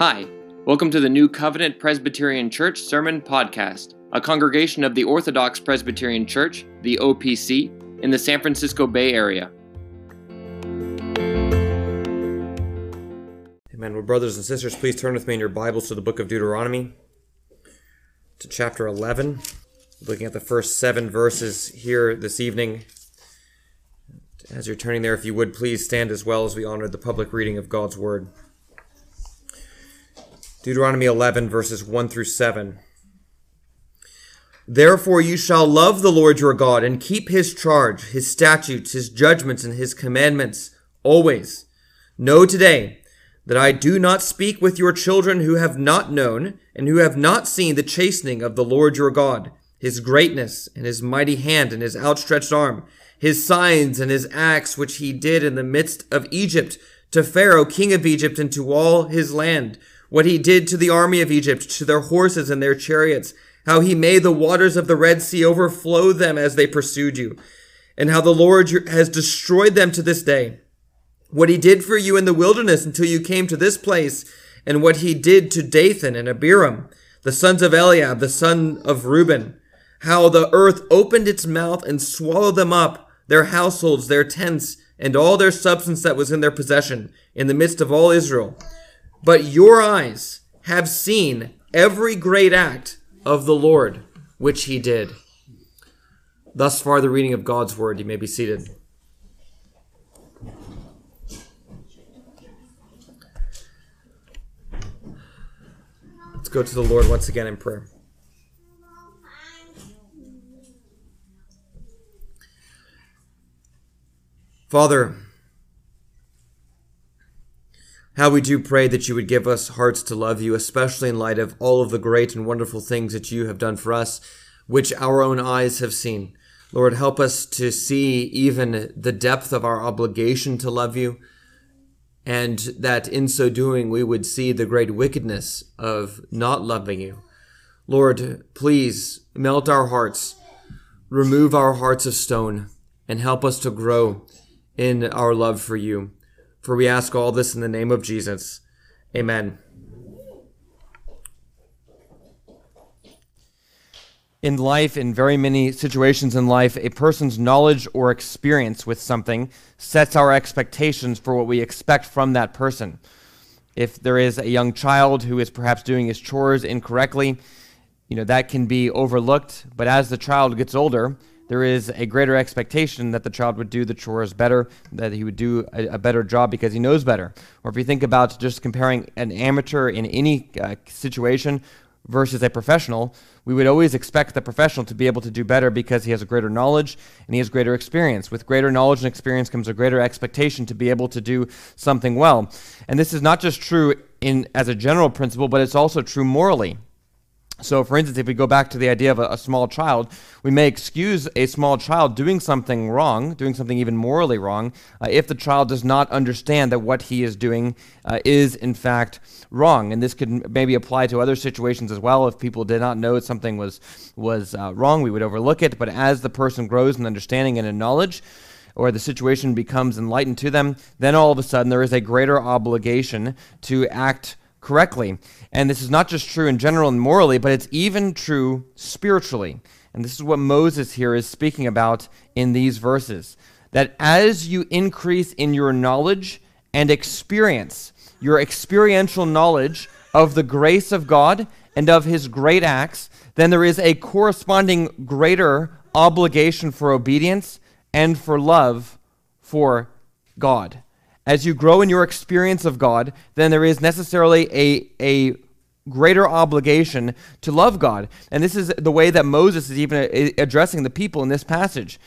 Hi, welcome to the New Covenant Presbyterian Church Sermon Podcast, a congregation of the Orthodox Presbyterian Church, the OPC, in the San Francisco Bay Area. Amen. Well, brothers and sisters, please turn with me in your Bibles to the book of Deuteronomy, to chapter 11. Looking at the first seven verses here this evening. As you're turning there, if you would please stand as well as we honor the public reading of God's Word. Deuteronomy 11, verses 1 through 7. Therefore you shall love the Lord your God and keep his charge, his statutes, his judgments, and his commandments always. Know today that I do not speak with your children who have not known and who have not seen the chastening of the Lord your God, his greatness and his mighty hand and his outstretched arm, his signs and his acts which he did in the midst of Egypt to Pharaoh, king of Egypt, and to all his land what he did to the army of Egypt, to their horses and their chariots, how he made the waters of the Red Sea overflow them as they pursued you, and how the Lord has destroyed them to this day. What he did for you in the wilderness until you came to this place, and what he did to Dathan and Abiram, the sons of Eliab, the son of Reuben, how the earth opened its mouth and swallowed them up, their households, their tents, and all their substance that was in their possession, in the midst of all Israel. But your eyes have seen every great act of the Lord which he did. Thus far, the reading of God's word. You may be seated. Let's go to the Lord once again in prayer. Father, how we do pray that you would give us hearts to love you, especially in light of all of the great and wonderful things that you have done for us, which our own eyes have seen. Lord, help us to see even the depth of our obligation to love you, and that in so doing we would see the great wickedness of not loving you. Lord, please melt our hearts, remove our hearts of stone, and help us to grow in our love for you. For we ask all this in the name of Jesus. Amen. In life, in very many situations in life, a person's knowledge or experience with something sets our expectations for what we expect from that person. If there is a young child who is perhaps doing his chores incorrectly, you know, that can be overlooked, but as the child gets older, there is a greater expectation that the child would do the chores better, that he would do a, a, better job because he knows better. Or if you think about just comparing an amateur in any uh, situation versus a professional, we would always expect the professional to be able to do better because he has a greater knowledge and he has greater experience. With greater knowledge and experience comes a greater expectation to be able to do something well. And this is not just true in as a general principle, but it's also true morally. So, for instance, if we go back to the idea of a, a, small child, we may excuse a small child doing something wrong, doing something even morally wrong, uh, if the child does not understand that what he is doing uh, is, in fact, wrong. And this could maybe apply to other situations as well. If people did not know something was, was uh, wrong, we would overlook it. But as the person grows in understanding and in knowledge, or the situation becomes enlightened to them, then all of a sudden there is a greater obligation to act correctly. And this is not just true in general and morally, but it's even true spiritually. And this is what Moses here is speaking about in these verses. That as you increase in your knowledge and experience, your experiential knowledge of the grace of God and of his great acts, then there is a corresponding greater obligation for obedience and for love for God as you grow in your experience of God, then there is necessarily a, a greater obligation to love God. And this is the way that Moses is even eh, addressing the people in this passage.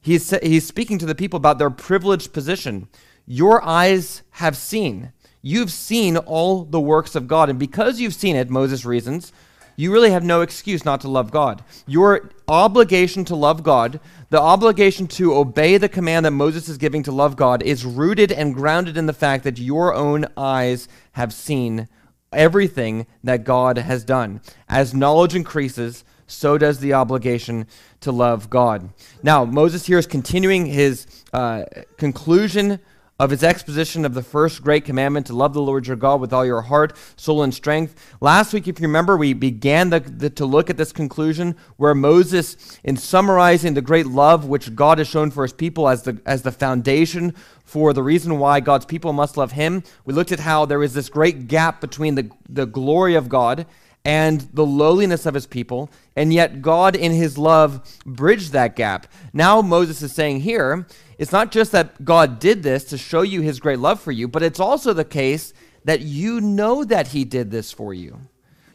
He's, he's speaking to the people about their privileged position. Your eyes have seen. You've seen all the works of God. And because you've seen it, Moses reasons, you really have no excuse not to love God. Your obligation to love God, the obligation to obey the command that Moses is giving to love God, is rooted and grounded in the fact that your own eyes have seen everything that God has done. As knowledge increases, so does the obligation to love God. Now, Moses here is continuing his uh, conclusion of his exposition of the first great commandment to love the Lord your God with all your heart, soul, and strength. Last week, if you remember, we began the, the, to look at this conclusion where Moses, in summarizing the great love which God has shown for his people as the, as the foundation for the reason why God's people must love him, we looked at how there is this great gap between the, the glory of God and the lowliness of his people, and yet God, in his love, bridged that gap. Now, Moses is saying here, it's not just that God did this to show you his great love for you, but it's also the case that you know that he did this for you.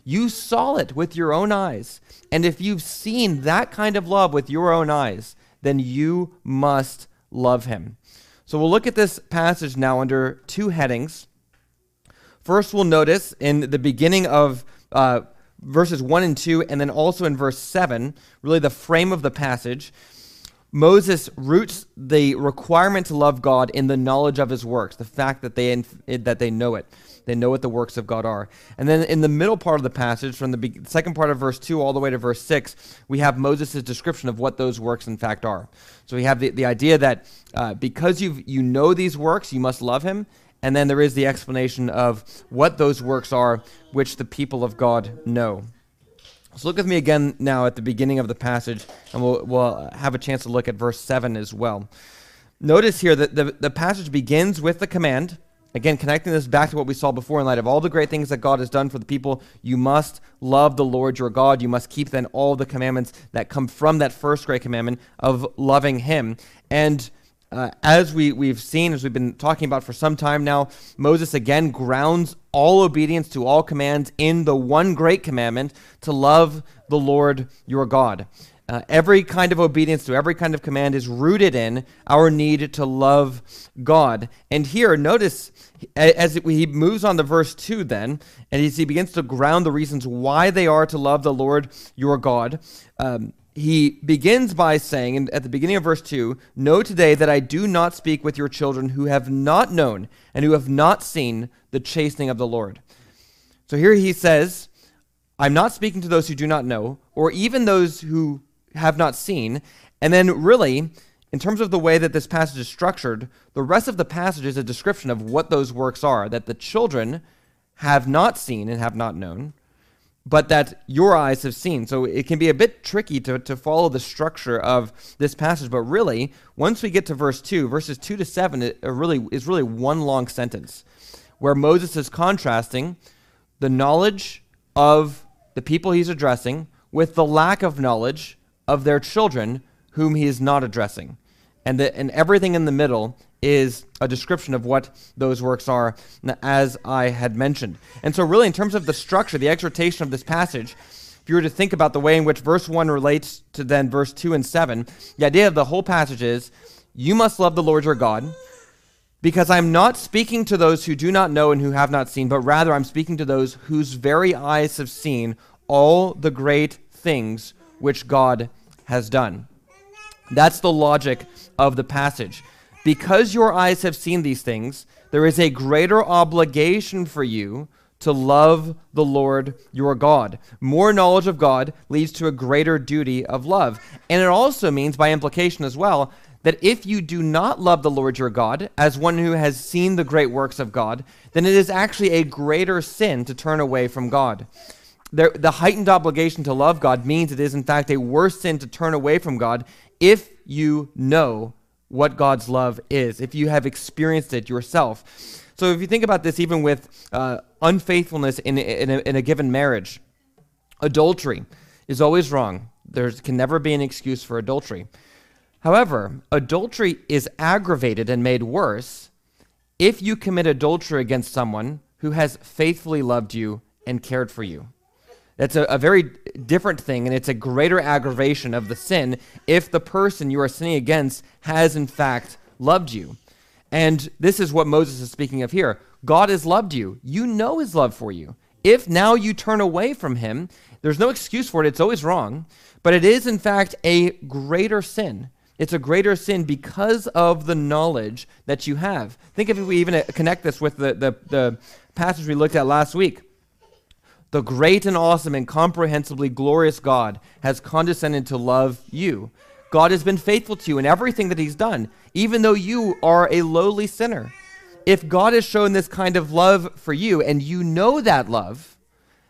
You saw it with your own eyes. And if you've seen that kind of love with your own eyes, then you must love him. So we'll look at this passage now under two headings. First, we'll notice in the beginning of uh, verses 1 and 2, and then also in verse 7, really the frame of the passage, Moses roots the requirement to love God in the knowledge of his works, the fact that they, that they know it. They know what the works of God are. And then in the middle part of the passage, from the be- second part of verse 2 all the way to verse 6, we have Moses' description of what those works in fact are. So we have the, the idea that uh, because you you know these works, you must love him. And then there is the explanation of what those works are, which the people of God know. So look with me again now at the beginning of the passage, and we'll, we'll have a chance to look at verse 7 as well. Notice here that the, the passage begins with the command. Again, connecting this back to what we saw before in light of all the great things that God has done for the people, you must love the Lord your God. You must keep then all the commandments that come from that first great commandment of loving Him. And uh, as we, we've seen, as we've been talking about for some time now, Moses again grounds all obedience to all commands in the one great commandment to love the Lord your God. Uh, every kind of obedience to every kind of command is rooted in our need to love God. And here, notice as he moves on to verse 2, then, and he begins to ground the reasons why they are to love the Lord your God, um, he begins by saying and at the beginning of verse 2 Know today that I do not speak with your children who have not known and who have not seen the chastening of the Lord. So here he says, I'm not speaking to those who do not know, or even those who have not seen. And then, really, in terms of the way that this passage is structured, the rest of the passage is a description of what those works are that the children have not seen and have not known, but that your eyes have seen. So it can be a bit tricky to, to follow the structure of this passage. But really, once we get to verse 2, verses 2 to 7 it really, is really one long sentence where Moses is contrasting the knowledge of the people he's addressing with the lack of knowledge of their children whom he is not addressing. And, the, and everything in the middle is a description of what those works are, as I had mentioned. And so, really, in terms of the structure, the exhortation of this passage, if you were to think about the way in which verse 1 relates to then verse 2 and 7, the idea of the whole passage is you must love the Lord your God, because I'm not speaking to those who do not know and who have not seen, but rather I'm speaking to those whose very eyes have seen all the great things which God has done. That's the logic of the passage. Because your eyes have seen these things, there is a greater obligation for you to love the Lord your God. More knowledge of God leads to a greater duty of love. And it also means, by implication as well, that if you do not love the Lord your God as one who has seen the great works of God, then it is actually a greater sin to turn away from God. The, the heightened obligation to love God means it is, in fact, a worse sin to turn away from God if you know what God's love is, if you have experienced it yourself. So if you think about this, even with uh, unfaithfulness in, in a, in a given marriage, adultery is always wrong. There can never be an excuse for adultery. However, adultery is aggravated and made worse if you commit adultery against someone who has faithfully loved you and cared for you. That's a, a, very different thing, and it's a greater aggravation of the sin if the person you are sinning against has, in fact, loved you. And this is what Moses is speaking of here. God has loved you. You know his love for you. If now you turn away from him, there's no excuse for it. It's always wrong. But it is, in fact, a greater sin. It's a greater sin because of the knowledge that you have. Think if we even connect this with the, the, the passage we looked at last week. The great and awesome and comprehensibly glorious God has condescended to love you. God has been faithful to you in everything that He's done, even though you are a lowly sinner. If God has shown this kind of love for you and you know that love,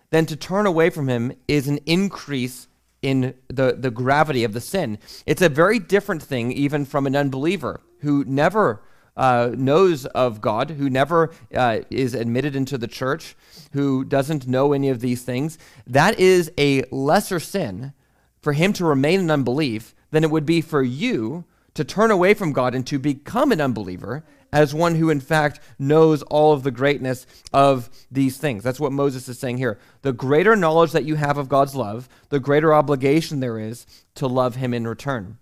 then to turn away from Him is an increase in the, the gravity of the sin. It's a very different thing, even from an unbeliever who never uh, knows of God, who never uh, is admitted into the church, who doesn't know any of these things. That is a lesser sin for him to remain in unbelief than it would be for you to turn away from God and to become an unbeliever as one who, in fact, knows all of the greatness of these things. That's what Moses is saying here. The greater knowledge that you have of God's love, the greater obligation there is to love him in return.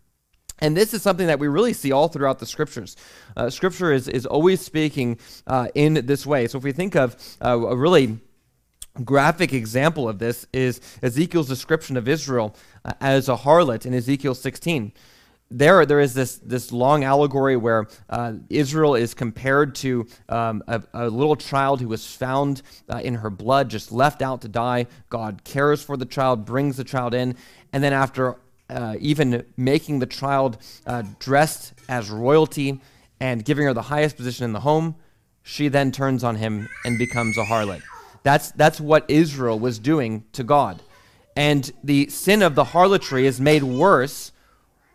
And this is something that we really see all throughout the scriptures. Uh, scripture is, is always speaking uh, in this way. So if we think of uh, a really graphic example of this is Ezekiel's description of Israel uh, as a harlot in Ezekiel 16 there there is this this long allegory where uh, Israel is compared to um, a, a, little child who was found uh, in her blood, just left out to die. God cares for the child, brings the child in, and then after uh, even making the child uh, dressed as royalty and giving her the highest position in the home, she then turns on him and becomes a harlot. That's that's what Israel was doing to God, and the sin of the harlotry is made worse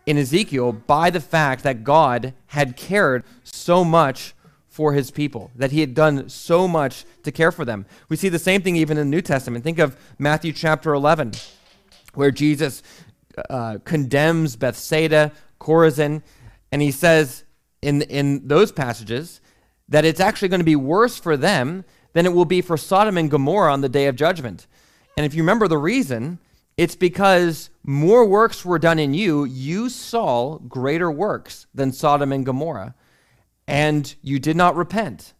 in Ezekiel by the fact that God had cared so much for his people, that he had done so much to care for them. We see the same thing even in the New Testament. Think of Matthew chapter 11, where Jesus uh, condemns Bethsaida, Chorazin, and he says in, in those passages that it's actually going to be worse for them than it will be for Sodom and Gomorrah on the day of judgment. And if you remember the reason, it's because more works were done in you. You saw greater works than Sodom and Gomorrah, and you did not repent.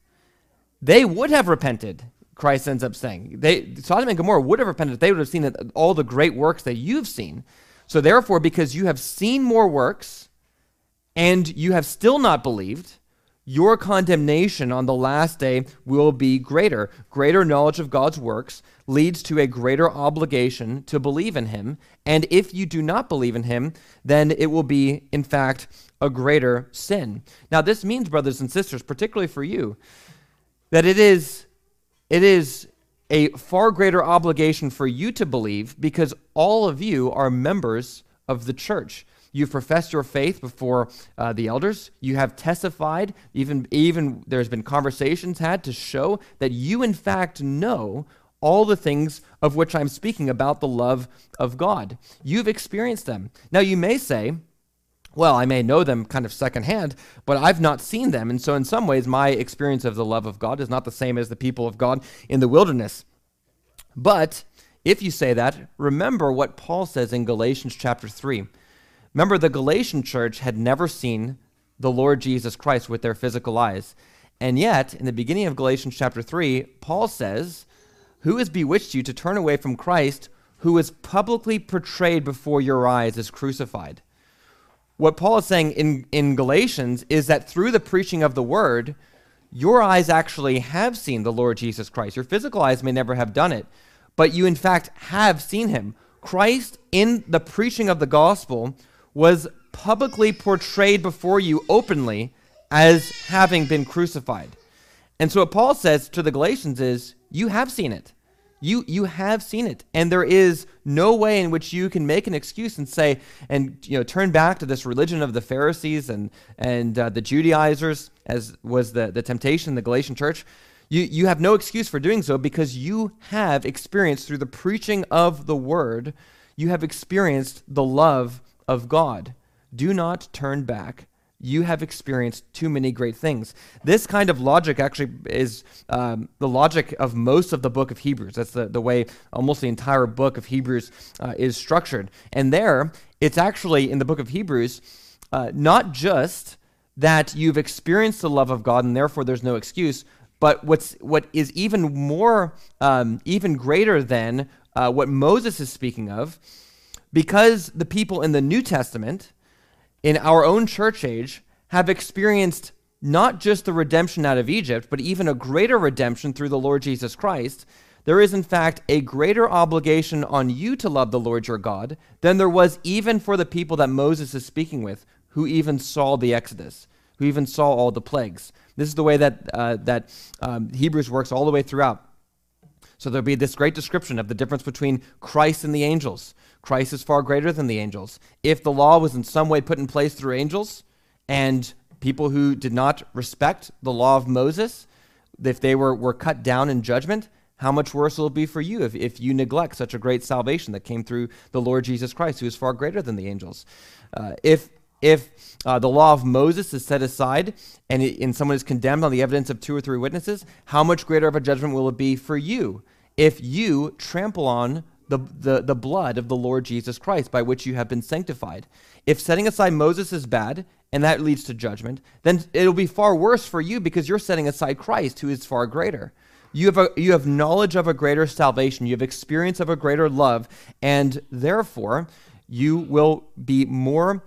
They would have repented, Christ ends up saying. They, Sodom and Gomorrah would have repented. They would have seen all the great works that you've seen. So, therefore, because you have seen more works and you have still not believed, your condemnation on the last day will be greater. Greater knowledge of God's works leads to a greater obligation to believe in Him. And if you do not believe in Him, then it will be, in fact, a greater sin. Now, this means, brothers and sisters, particularly for you, that it is, it is a far greater obligation for you to believe because all of you are members of the church. You've professed your faith before uh, the elders. You have testified. Even, even there's been conversations had to show that you, in fact, know all the things of which I'm speaking about the love of God. You've experienced them. Now, you may say, well, I may know them kind of secondhand, but I've not seen them. And so, in some ways, my experience of the love of God is not the same as the people of God in the wilderness. But if you say that, remember what Paul says in Galatians chapter 3. Remember, the Galatian church had never seen the Lord Jesus Christ with their physical eyes. And yet, in the beginning of Galatians chapter 3, Paul says, Who has bewitched you to turn away from Christ, who was publicly portrayed before your eyes as crucified? What Paul is saying in, in Galatians is that through the preaching of the word, your eyes actually have seen the Lord Jesus Christ. Your physical eyes may never have done it, but you in fact have seen him. Christ, in the preaching of the gospel, was publicly portrayed before you openly as having been crucified. And so what Paul says to the Galatians is, you have seen it. You, you have seen it. And there is no way in which you can make an excuse and say, and you know, turn back to this religion of the Pharisees and, and uh, the Judaizers, as was the, the temptation in the Galatian church. You, you have no excuse for doing so because you have experienced through the preaching of the word, you have experienced the love of God. Do not turn back. You have experienced too many great things. This kind of logic actually is um, the logic of most of the book of Hebrews. That's the, the way almost the entire book of Hebrews uh, is structured. And there, it's actually in the book of Hebrews, uh, not just that you've experienced the love of God and therefore there's no excuse, but what's what is even more, um, even greater than uh, what Moses is speaking of because the people in the New Testament, in our own church age, have experienced not just the redemption out of Egypt, but even a greater redemption through the Lord Jesus Christ, there is in fact a greater obligation on you to love the Lord your God than there was even for the people that Moses is speaking with, who even saw the Exodus, who even saw all the plagues. This is the way that, uh, that um, Hebrews works all the way throughout. So there'll be this great description of the difference between Christ and the angels. Christ is far greater than the angels. If the law was in some way put in place through angels, and people who did not respect the law of Moses, if they were, were cut down in judgment, how much worse will it be for you if, if you neglect such a great salvation that came through the Lord Jesus Christ, who is far greater than the angels? Uh, if if uh, the law of Moses is set aside and, it, and someone is condemned on the evidence of two or three witnesses, how much greater of a judgment will it be for you if you trample on the, the, the blood of the Lord Jesus Christ by which you have been sanctified? If setting aside Moses is bad and that leads to judgment, then it'll be far worse for you because you're setting aside Christ, who is far greater. You have, a, you have knowledge of a greater salvation, you have experience of a greater love, and therefore you will be more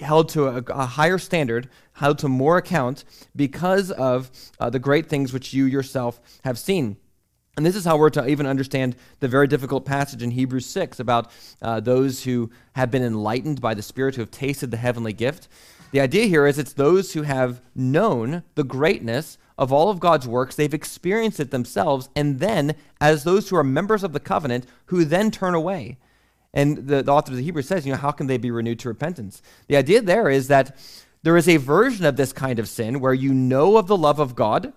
held to a, a, higher standard, held to more account because of uh, the great things which you yourself have seen. And this is how we're to even understand the very difficult passage in Hebrews 6 about uh, those who have been enlightened by the Spirit, who have tasted the heavenly gift. The idea here is it's those who have known the greatness of all of God's works, they've experienced it themselves, and then, as those who are members of the covenant, who then turn away. And the, the author of the Hebrews says, you know, how can they be renewed to repentance? The idea there is that there is a version of this kind of sin where you know of the love of God,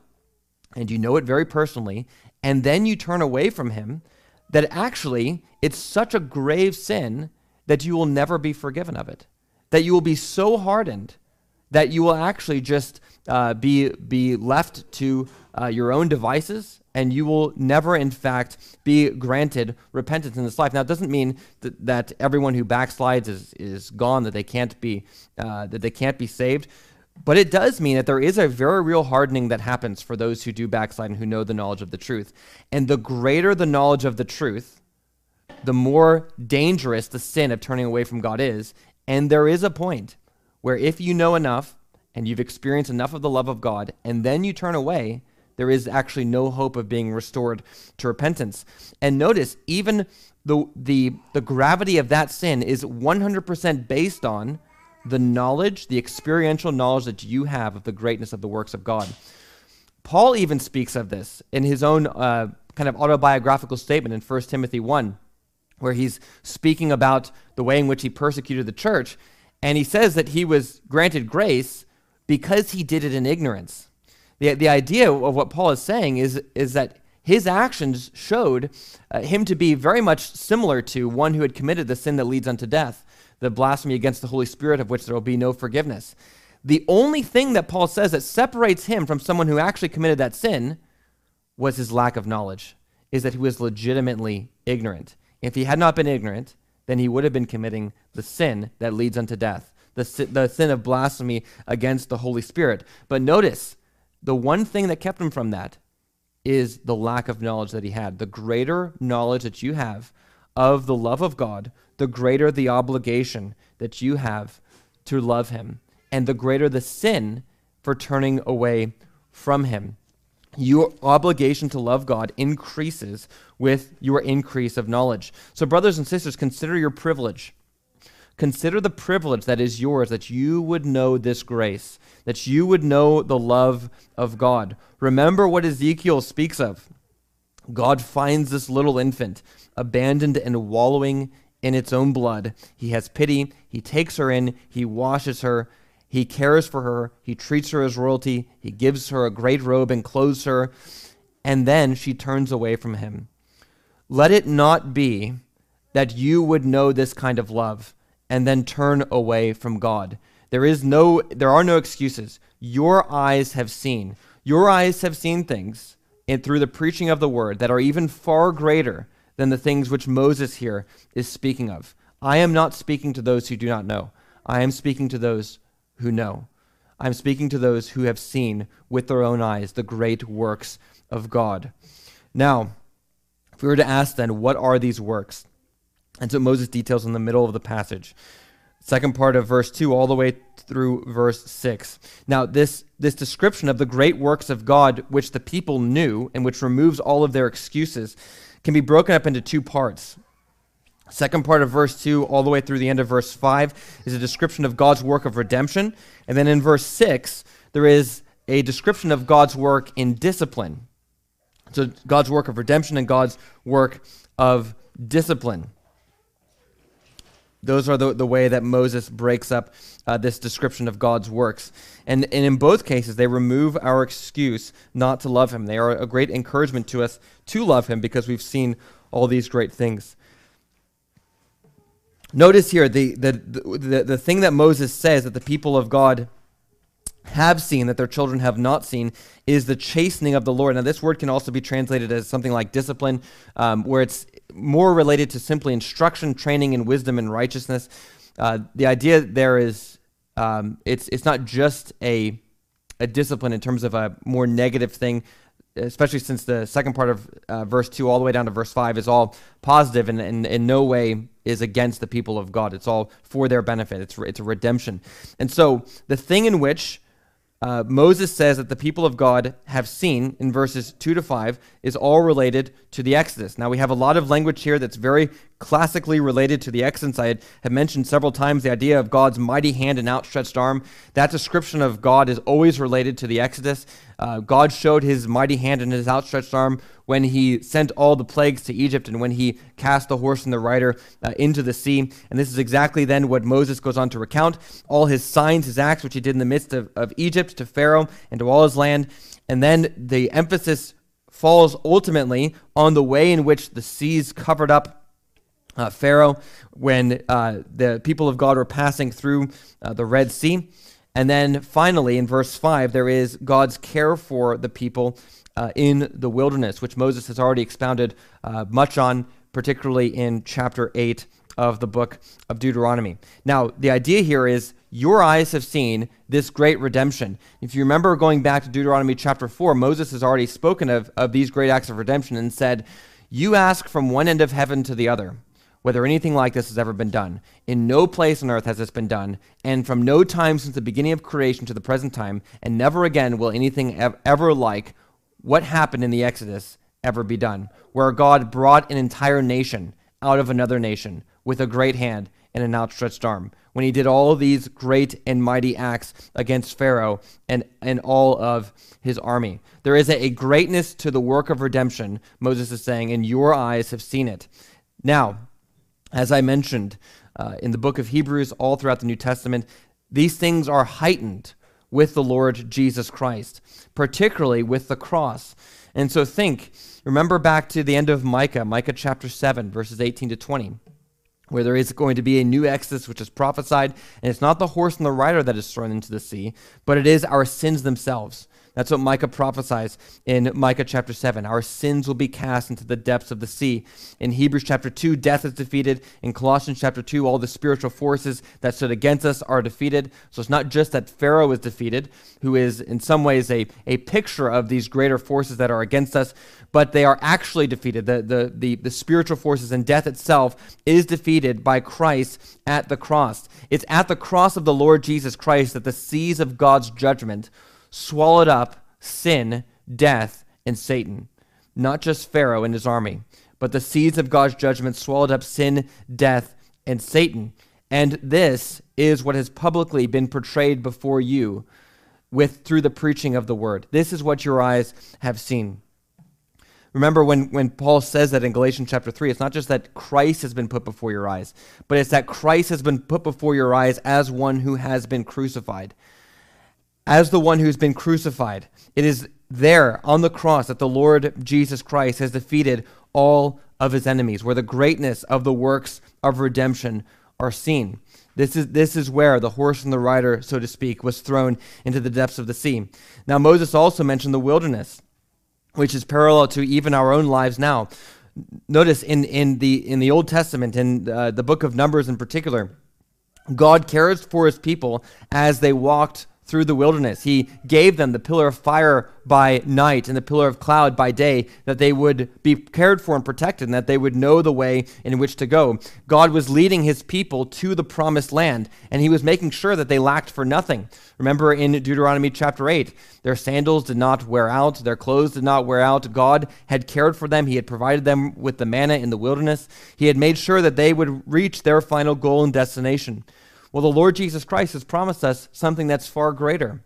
and you know it very personally, and then you turn away from Him, that actually it's such a grave sin that you will never be forgiven of it. That you will be so hardened that you will actually just uh, be, be left to uh, your own devices and you will never, in fact, be granted repentance in this life. Now, it doesn't mean that, that everyone who backslides is, is gone, that they can't be, uh, that they can't be saved. But it does mean that there is a very real hardening that happens for those who do backslide and who know the knowledge of the truth. And the greater the knowledge of the truth, the more dangerous the sin of turning away from God is. And there is a point where if you know enough and you've experienced enough of the love of God, and then you turn away, there is actually no hope of being restored to repentance. And notice, even the, the, the gravity of that sin is 100% based on the knowledge, the experiential knowledge that you have of the greatness of the works of God. Paul even speaks of this in his own uh, kind of autobiographical statement in 1 Timothy 1, where he's speaking about the way in which he persecuted the church. And he says that he was granted grace because he did it in ignorance. The, the idea of what Paul is saying is, is that his actions showed uh, him to be very much similar to one who had committed the sin that leads unto death, the blasphemy against the Holy Spirit, of which there will be no forgiveness. The only thing that Paul says that separates him from someone who actually committed that sin was his lack of knowledge, is that he was legitimately ignorant. If he had not been ignorant, then he would have been committing the sin that leads unto death, the, the sin of blasphemy against the Holy Spirit. But notice, the one thing that kept him from that is the lack of knowledge that he had. The greater knowledge that you have of the love of God, the greater the obligation that you have to love him, and the greater the sin for turning away from him. Your obligation to love God increases with your increase of knowledge. So, brothers and sisters, consider your privilege. Consider the privilege that is yours that you would know this grace, that you would know the love of God. Remember what Ezekiel speaks of. God finds this little infant abandoned and wallowing in its own blood. He has pity. He takes her in. He washes her. He cares for her. He treats her as royalty. He gives her a great robe and clothes her. And then she turns away from him. Let it not be that you would know this kind of love and then turn away from God. There is no there are no excuses. Your eyes have seen. Your eyes have seen things and through the preaching of the word that are even far greater than the things which Moses here is speaking of. I am not speaking to those who do not know. I am speaking to those who know. I'm speaking to those who have seen with their own eyes the great works of God. Now, if we were to ask then, what are these works? And so Moses details in the middle of the passage. second part of verse 2 all the way through verse 6. Now, this, this description of the great works of God, which the people knew and which removes all of their excuses, can be broken up into two parts. Second part of verse 2, all the way through the end of verse 5, is a description of God's work of redemption. And then in verse 6, there is a description of God's work in discipline. So, God's work of redemption and God's work of discipline. Those are the, the way that Moses breaks up uh, this description of God's works. And, and in both cases, they remove our excuse not to love him. They are a great encouragement to us to love him because we've seen all these great things. Notice here the, the, the, the thing that Moses says that the people of God have seen that their children have not seen is the chastening of the Lord. Now, this word can also be translated as something like discipline, um, where it's more related to simply instruction, training in wisdom and righteousness. Uh, the idea there is um, it's it's not just a a discipline in terms of a more negative thing, especially since the second part of uh, verse two all the way down to verse five is all positive and, and in no way is against the people of God. It's all for their benefit. It's it's a redemption, and so the thing in which uh, Moses says that the people of God have seen in verses 2 to 5 is all related to the Exodus. Now, we have a lot of language here that's very classically related to the Exodus. I have mentioned several times the idea of God's mighty hand and outstretched arm. That description of God is always related to the Exodus. Uh, God showed his mighty hand and his outstretched arm when he sent all the plagues to Egypt and when he cast the horse and the rider uh, into the sea. And this is exactly then what Moses goes on to recount all his signs, his acts, which he did in the midst of, of Egypt to Pharaoh and to all his land. And then the emphasis falls ultimately on the way in which the seas covered up uh, Pharaoh when uh, the people of God were passing through uh, the Red Sea. And then finally, in verse 5, there is God's care for the people uh, in the wilderness, which Moses has already expounded uh, much on, particularly in chapter 8 of the book of Deuteronomy. Now, the idea here is your eyes have seen this great redemption. If you remember going back to Deuteronomy chapter 4, Moses has already spoken of, of these great acts of redemption and said, You ask from one end of heaven to the other whether anything like this has ever been done. In no place on earth has this been done, and from no time since the beginning of creation to the present time, and never again will anything ever like what happened in the Exodus ever be done, where God brought an entire nation out of another nation with a great hand and an outstretched arm. When he did all these great and mighty acts against Pharaoh and, and all of his army. There is a, a greatness to the work of redemption, Moses is saying, and your eyes have seen it. Now, as I mentioned uh, in the book of Hebrews, all throughout the New Testament, these things are heightened with the Lord Jesus Christ, particularly with the cross. And so think, remember back to the end of Micah, Micah chapter 7, verses 18 to 20, where there is going to be a new exodus which is prophesied, and it's not the horse and the rider that is thrown into the sea, but it is our sins themselves. That's what Micah prophesies in Micah chapter 7. Our sins will be cast into the depths of the sea. In Hebrews chapter 2, death is defeated. In Colossians chapter 2, all the spiritual forces that stood against us are defeated. So it's not just that Pharaoh is defeated, who is in some ways a, a picture of these greater forces that are against us, but they are actually defeated. The, the, the, the spiritual forces and death itself is defeated by Christ at the cross. It's at the cross of the Lord Jesus Christ that the seas of God's judgment swallowed up sin, death, and Satan. Not just Pharaoh and his army, but the seeds of God's judgment swallowed up sin, death, and Satan. And this is what has publicly been portrayed before you with through the preaching of the word. This is what your eyes have seen. Remember when, when Paul says that in Galatians chapter 3, it's not just that Christ has been put before your eyes, but it's that Christ has been put before your eyes as one who has been crucified as the one who's been crucified. It is there on the cross that the Lord Jesus Christ has defeated all of his enemies, where the greatness of the works of redemption are seen. This is, this is where the horse and the rider, so to speak, was thrown into the depths of the sea. Now, Moses also mentioned the wilderness, which is parallel to even our own lives now. Notice in, in, the, in the Old Testament, in uh, the book of Numbers in particular, God cares for his people as they walked through the wilderness. He gave them the pillar of fire by night and the pillar of cloud by day, that they would be cared for and protected, and that they would know the way in which to go. God was leading his people to the promised land, and he was making sure that they lacked for nothing. Remember in Deuteronomy chapter 8, their sandals did not wear out, their clothes did not wear out. God had cared for them, he had provided them with the manna in the wilderness, he had made sure that they would reach their final goal and destination. Well, the Lord Jesus Christ has promised us something that's far greater.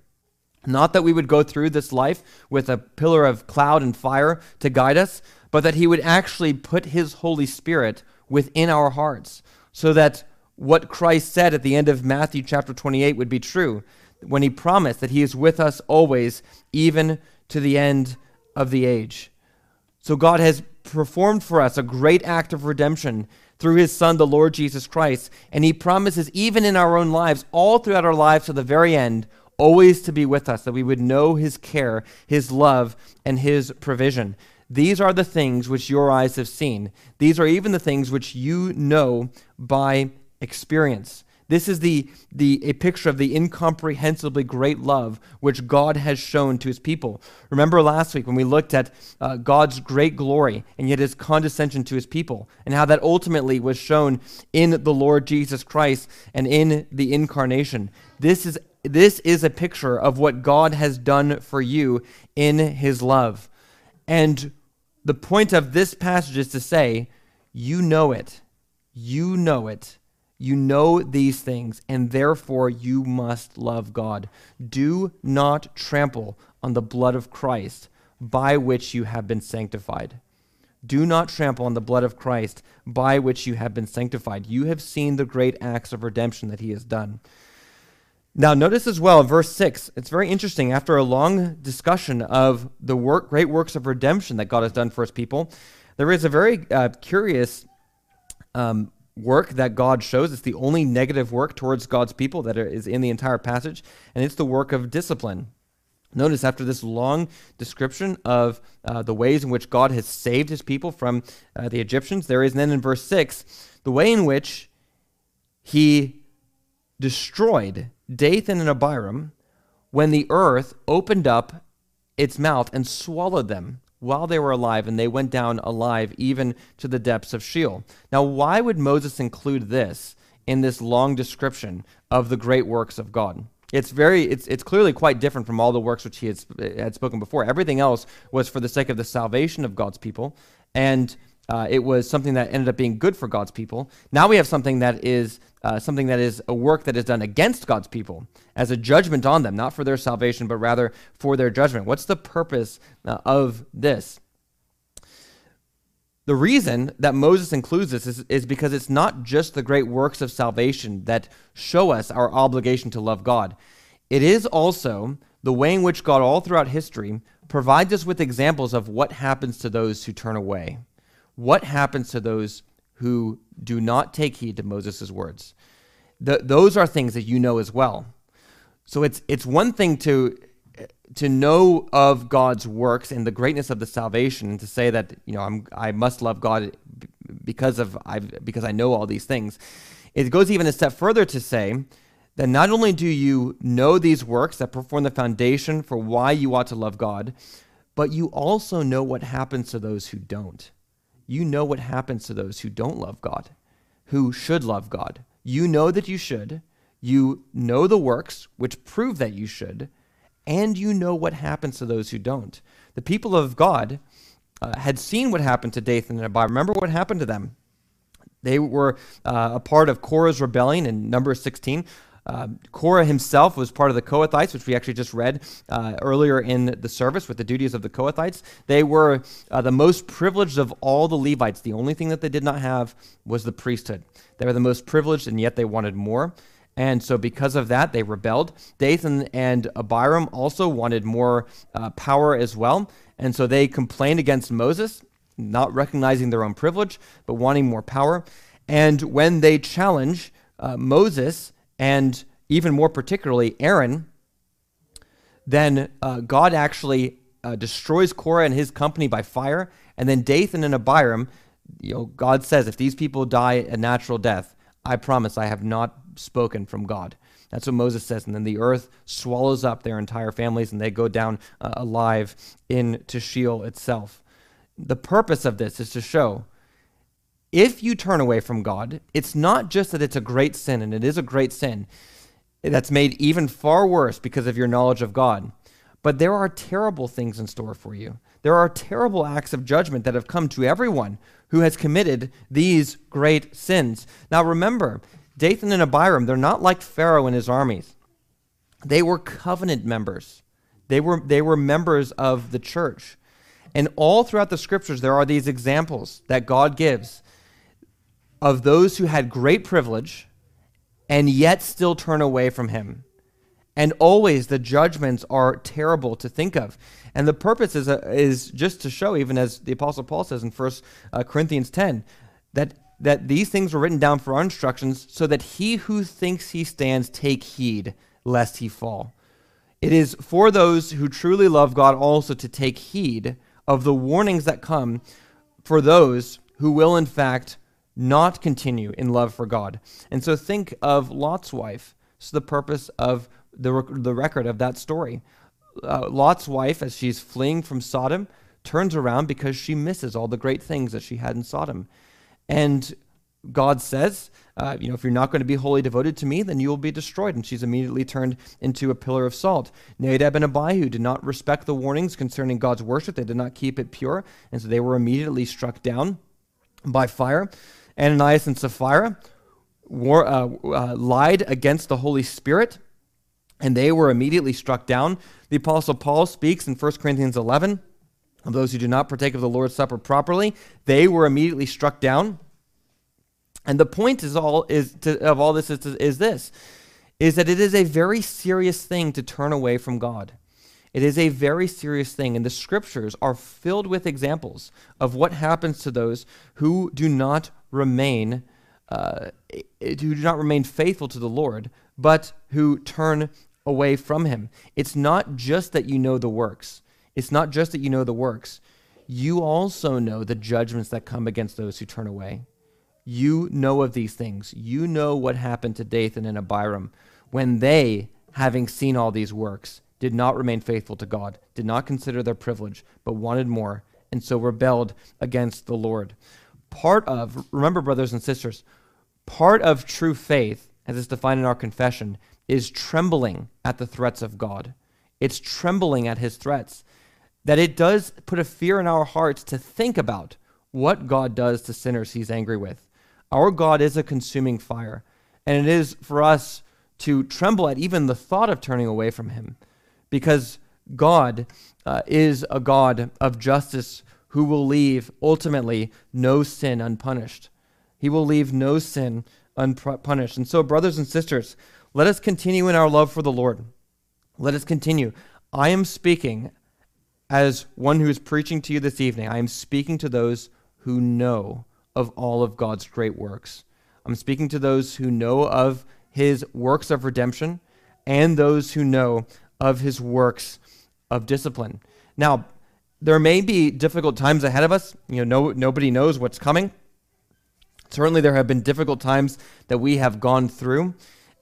Not that we would go through this life with a pillar of cloud and fire to guide us, but that He would actually put His Holy Spirit within our hearts so that what Christ said at the end of Matthew chapter 28 would be true when He promised that He is with us always, even to the end of the age. So God has performed for us a great act of redemption through his Son, the Lord Jesus Christ. And he promises, even in our own lives, all throughout our lives to the very end, always to be with us, that we would know his care, his love, and his provision. These are the things which your eyes have seen. These are even the things which you know by experience. This is the, the, a picture of the incomprehensibly great love which God has shown to his people. Remember last week when we looked at uh, God's great glory and yet his condescension to his people, and how that ultimately was shown in the Lord Jesus Christ and in the incarnation. This is, this is a picture of what God has done for you in his love. And the point of this passage is to say, you know it. You know it you know these things, and therefore you must love God. Do not trample on the blood of Christ by which you have been sanctified. Do not trample on the blood of Christ by which you have been sanctified. You have seen the great acts of redemption that he has done. Now, notice as well, verse 6, it's very interesting. After a long discussion of the work, great works of redemption that God has done for his people, there is a very uh, curious um, work that God shows. It's the only negative work towards God's people that is in the entire passage, and it's the work of discipline. Notice after this long description of uh, the ways in which God has saved his people from uh, the Egyptians, there is then in verse 6 the way in which he destroyed Dathan and Abiram when the earth opened up its mouth and swallowed them while they were alive, and they went down alive even to the depths of Sheol. Now, why would Moses include this in this long description of the great works of God? It's very, it's, it's clearly quite different from all the works which he had, had spoken before. Everything else was for the sake of the salvation of God's people, and uh, it was something that ended up being good for God's people. Now we have something that is uh, something that is a work that is done against God's people as a judgment on them, not for their salvation, but rather for their judgment. What's the purpose uh, of this? The reason that Moses includes this is, is because it's not just the great works of salvation that show us our obligation to love God. It is also the way in which God, all throughout history, provides us with examples of what happens to those who turn away. What happens to those who do not take heed to Moses' words. Those are things that you know as well. So it's, it's one thing to, to know of God's works and the greatness of the salvation and to say that, you know, I'm, I must love God because, of, I, because I know all these things. It goes even a step further to say that not only do you know these works that perform the foundation for why you ought to love God, but you also know what happens to those who don't you know what happens to those who don't love God, who should love God. You know that you should. You know the works which prove that you should, and you know what happens to those who don't. The people of God uh, had seen what happened to Dathan and Abiram. Remember what happened to them? They were uh, a part of Korah's rebellion in Numbers 16. Uh, Korah himself was part of the Kohathites, which we actually just read uh, earlier in the service with the duties of the Kohathites. They were uh, the most privileged of all the Levites. The only thing that they did not have was the priesthood. They were the most privileged, and yet they wanted more. And so, because of that, they rebelled. Dathan and Abiram also wanted more uh, power as well. And so, they complained against Moses, not recognizing their own privilege, but wanting more power. And when they challenge uh, Moses, and even more particularly Aaron, then uh, God actually uh, destroys Korah and his company by fire. And then Dathan and Abiram, you know, God says, if these people die a natural death, I promise I have not spoken from God. That's what Moses says. And then the earth swallows up their entire families and they go down uh, alive into Sheol itself. The purpose of this is to show if you turn away from God, it's not just that it's a great sin, and it is a great sin that's made even far worse because of your knowledge of God, but there are terrible things in store for you. There are terrible acts of judgment that have come to everyone who has committed these great sins. Now remember, Dathan and Abiram, they're not like Pharaoh and his armies. They were covenant members. They were, they were members of the church. And all throughout the scriptures, there are these examples that God gives of those who had great privilege and yet still turn away from him. And always the judgments are terrible to think of. And the purpose is, uh, is just to show, even as the Apostle Paul says in 1 uh, Corinthians 10, that, that these things were written down for our instructions, so that he who thinks he stands take heed lest he fall. It is for those who truly love God also to take heed of the warnings that come for those who will, in fact, not continue in love for God. And so think of Lot's wife. It's the purpose of the, the record of that story. Uh, Lot's wife, as she's fleeing from Sodom, turns around because she misses all the great things that she had in Sodom. And God says, uh, you know, if you're not going to be wholly devoted to me, then you will be destroyed. And she's immediately turned into a pillar of salt. Nadab and Abihu did not respect the warnings concerning God's worship. They did not keep it pure. And so they were immediately struck down by fire. Ananias and Sapphira war, uh, uh, lied against the Holy Spirit and they were immediately struck down. The Apostle Paul speaks in 1 Corinthians 11 of those who do not partake of the Lord's Supper properly. They were immediately struck down. And the point is all is to, of all this is, is this is that it is a very serious thing to turn away from God. It is a very serious thing, and the scriptures are filled with examples of what happens to those who do not remain, uh, who do not remain faithful to the Lord, but who turn away from him. It's not just that you know the works. It's not just that you know the works. You also know the judgments that come against those who turn away. You know of these things. You know what happened to Dathan and Abiram when they, having seen all these works, did not remain faithful to God, did not consider their privilege, but wanted more, and so rebelled against the Lord. Part of, remember, brothers and sisters, part of true faith, as it's defined in our confession, is trembling at the threats of God. It's trembling at his threats. That it does put a fear in our hearts to think about what God does to sinners he's angry with. Our God is a consuming fire, and it is for us to tremble at even the thought of turning away from him because God uh, is a God of justice who will leave ultimately no sin unpunished. He will leave no sin unpunished. And so, brothers and sisters, let us continue in our love for the Lord. Let us continue. I am speaking as one who is preaching to you this evening. I am speaking to those who know of all of God's great works. I'm speaking to those who know of his works of redemption and those who know of his works of discipline. Now, there may be difficult times ahead of us. You know, no, nobody knows what's coming. Certainly, there have been difficult times that we have gone through.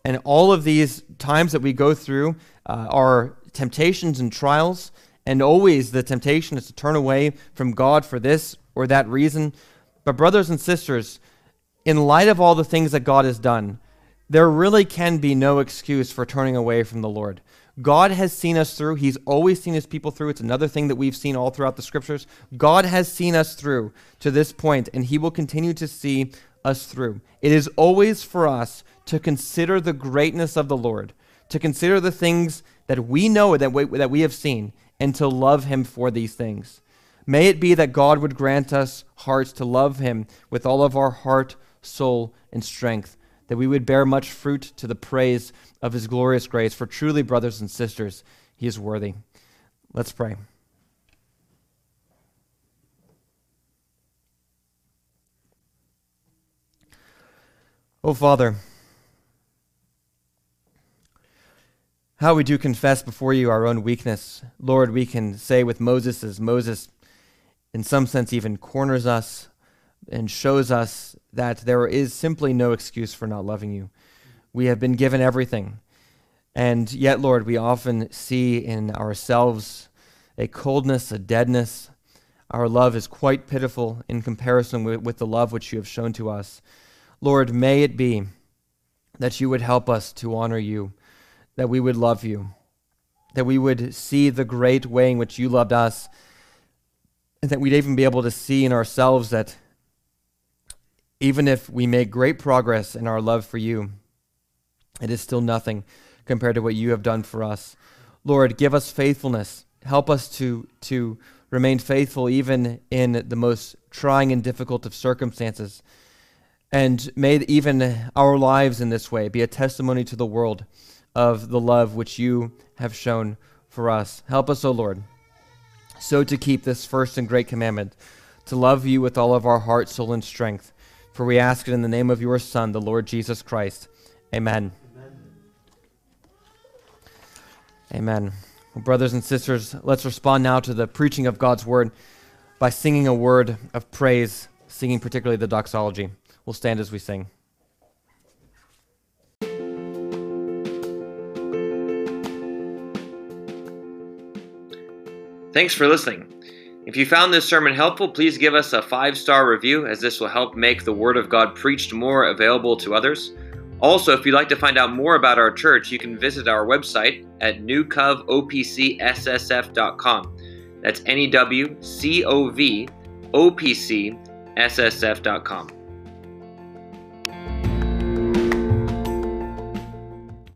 And all of these times that we go through uh, are temptations and trials. And always the temptation is to turn away from God for this or that reason. But, brothers and sisters, in light of all the things that God has done, there really can be no excuse for turning away from the Lord. God has seen us through. He's always seen his people through. It's another thing that we've seen all throughout the scriptures. God has seen us through to this point, and he will continue to see us through. It is always for us to consider the greatness of the Lord, to consider the things that we know that we, that we have seen, and to love him for these things. May it be that God would grant us hearts to love him with all of our heart, soul, and strength, that we would bear much fruit to the praise of his glorious grace. For truly, brothers and sisters, he is worthy. Let's pray. Oh, Father, how we do confess before you our own weakness. Lord, we can say with Moses, as Moses, in some sense, even corners us and shows us that there is simply no excuse for not loving you. We have been given everything. And yet, Lord, we often see in ourselves a coldness, a deadness. Our love is quite pitiful in comparison with, with the love which you have shown to us. Lord, may it be that you would help us to honor you, that we would love you, that we would see the great way in which you loved us, and that we'd even be able to see in ourselves that even if we make great progress in our love for you, it is still nothing compared to what you have done for us. Lord, give us faithfulness. Help us to, to remain faithful even in the most trying and difficult of circumstances. And may even our lives in this way be a testimony to the world of the love which you have shown for us. Help us, O Lord, so to keep this first and great commandment, to love you with all of our heart, soul, and strength. For we ask it in the name of your Son, the Lord Jesus Christ. Amen. Amen. Well, brothers and sisters, let's respond now to the preaching of God's word by singing a word of praise, singing particularly the doxology. We'll stand as we sing. Thanks for listening. If you found this sermon helpful, please give us a five star review, as this will help make the Word of God preached more available to others. Also, if you'd like to find out more about our church, you can visit our website at newcovopcssf.com. That's N E W C O V O P C S S F.com.